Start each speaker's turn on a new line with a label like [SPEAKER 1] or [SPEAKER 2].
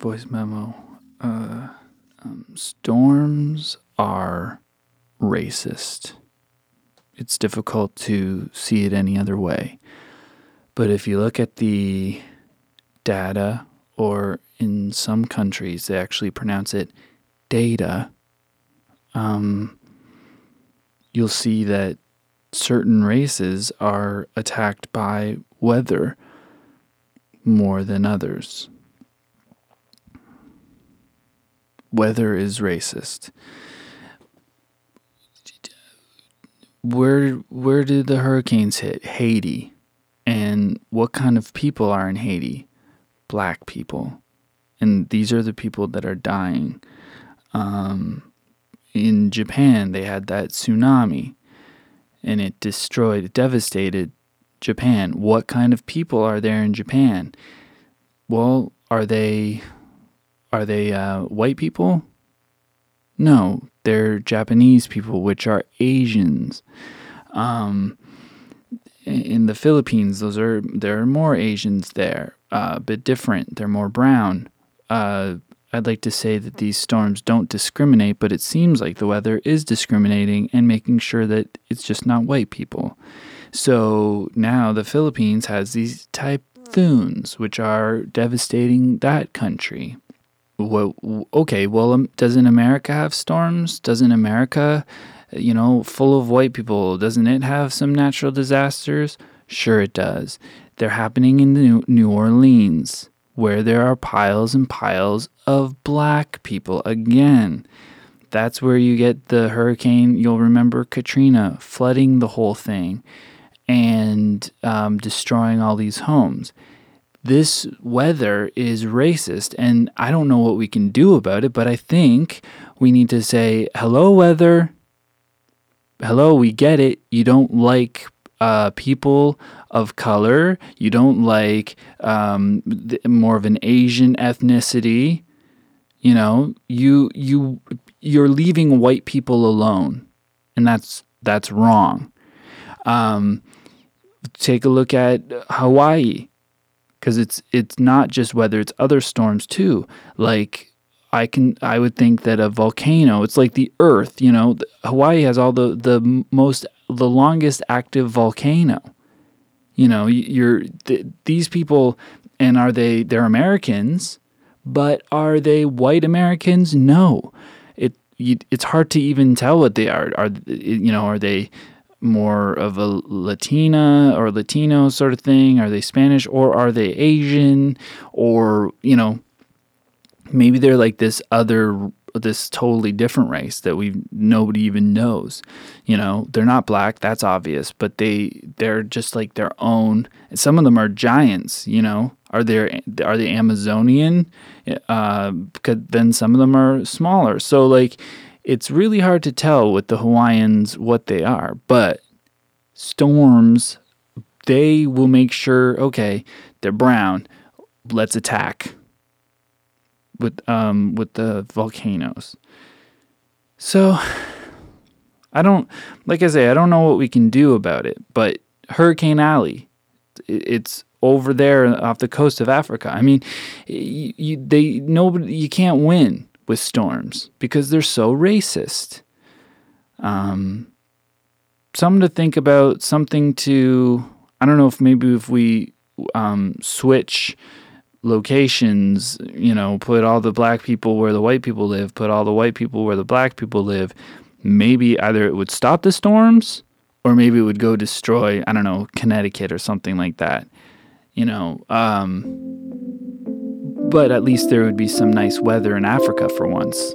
[SPEAKER 1] voice memo. Uh, um, storms are racist. It's difficult to see it any other way. But if you look at the data, or in some countries, they actually pronounce it data, um, you'll see that certain races are attacked by weather more than others. Weather is racist. Where where did the hurricanes hit? Haiti. And what kind of people are in Haiti? Black people. And these are the people that are dying. Um, in Japan, they had that tsunami and it destroyed, it devastated Japan. What kind of people are there in Japan? Well, are they are they uh, white people? No, they're Japanese people, which are Asians. Um, in the Philippines, those are there are more Asians there, uh, a bit different. They're more brown. Uh, I'd like to say that these storms don't discriminate, but it seems like the weather is discriminating and making sure that it's just not white people. So now the Philippines has these typhoons, which are devastating that country. Well, okay, well, um, doesn't America have storms? Doesn't America, you know, full of white people, doesn't it have some natural disasters? Sure, it does. They're happening in New, New Orleans where there are piles and piles of black people. Again, that's where you get the hurricane. You'll remember Katrina flooding the whole thing and um, destroying all these homes. This weather is racist, and I don't know what we can do about it, but I think we need to say, hello, weather. Hello, we get it. You don't like uh, people of color. You don't like um, the, more of an Asian ethnicity. You know, you you you're leaving white people alone, and that's that's wrong. Um, take a look at Hawaii, because it's it's not just weather; it's other storms too. Like I can I would think that a volcano, it's like the Earth. You know, Hawaii has all the the most the longest active volcano. You know, you're th- these people, and are they? They're Americans, but are they white Americans? No. It you, it's hard to even tell what they are. Are you know? Are they more of a Latina or Latino sort of thing? Are they Spanish or are they Asian? Or you know, maybe they're like this other this totally different race that we nobody even knows. You know, they're not black, that's obvious, but they they're just like their own. Some of them are giants. You know, are they are they Amazonian? Uh, then some of them are smaller. So like, it's really hard to tell with the Hawaiians what they are. But storms, they will make sure. Okay, they're brown. Let's attack with um with the volcanoes. So I don't like I say I don't know what we can do about it, but Hurricane Alley it's over there off the coast of Africa. I mean, you, you, they nobody you can't win with storms because they're so racist. Um, something to think about, something to I don't know if maybe if we um, switch locations, you know, put all the black people where the white people live, put all the white people where the black people live, maybe either it would stop the storms or maybe it would go destroy, I don't know, Connecticut or something like that. You know, um, but at least there would be some nice weather in Africa for once.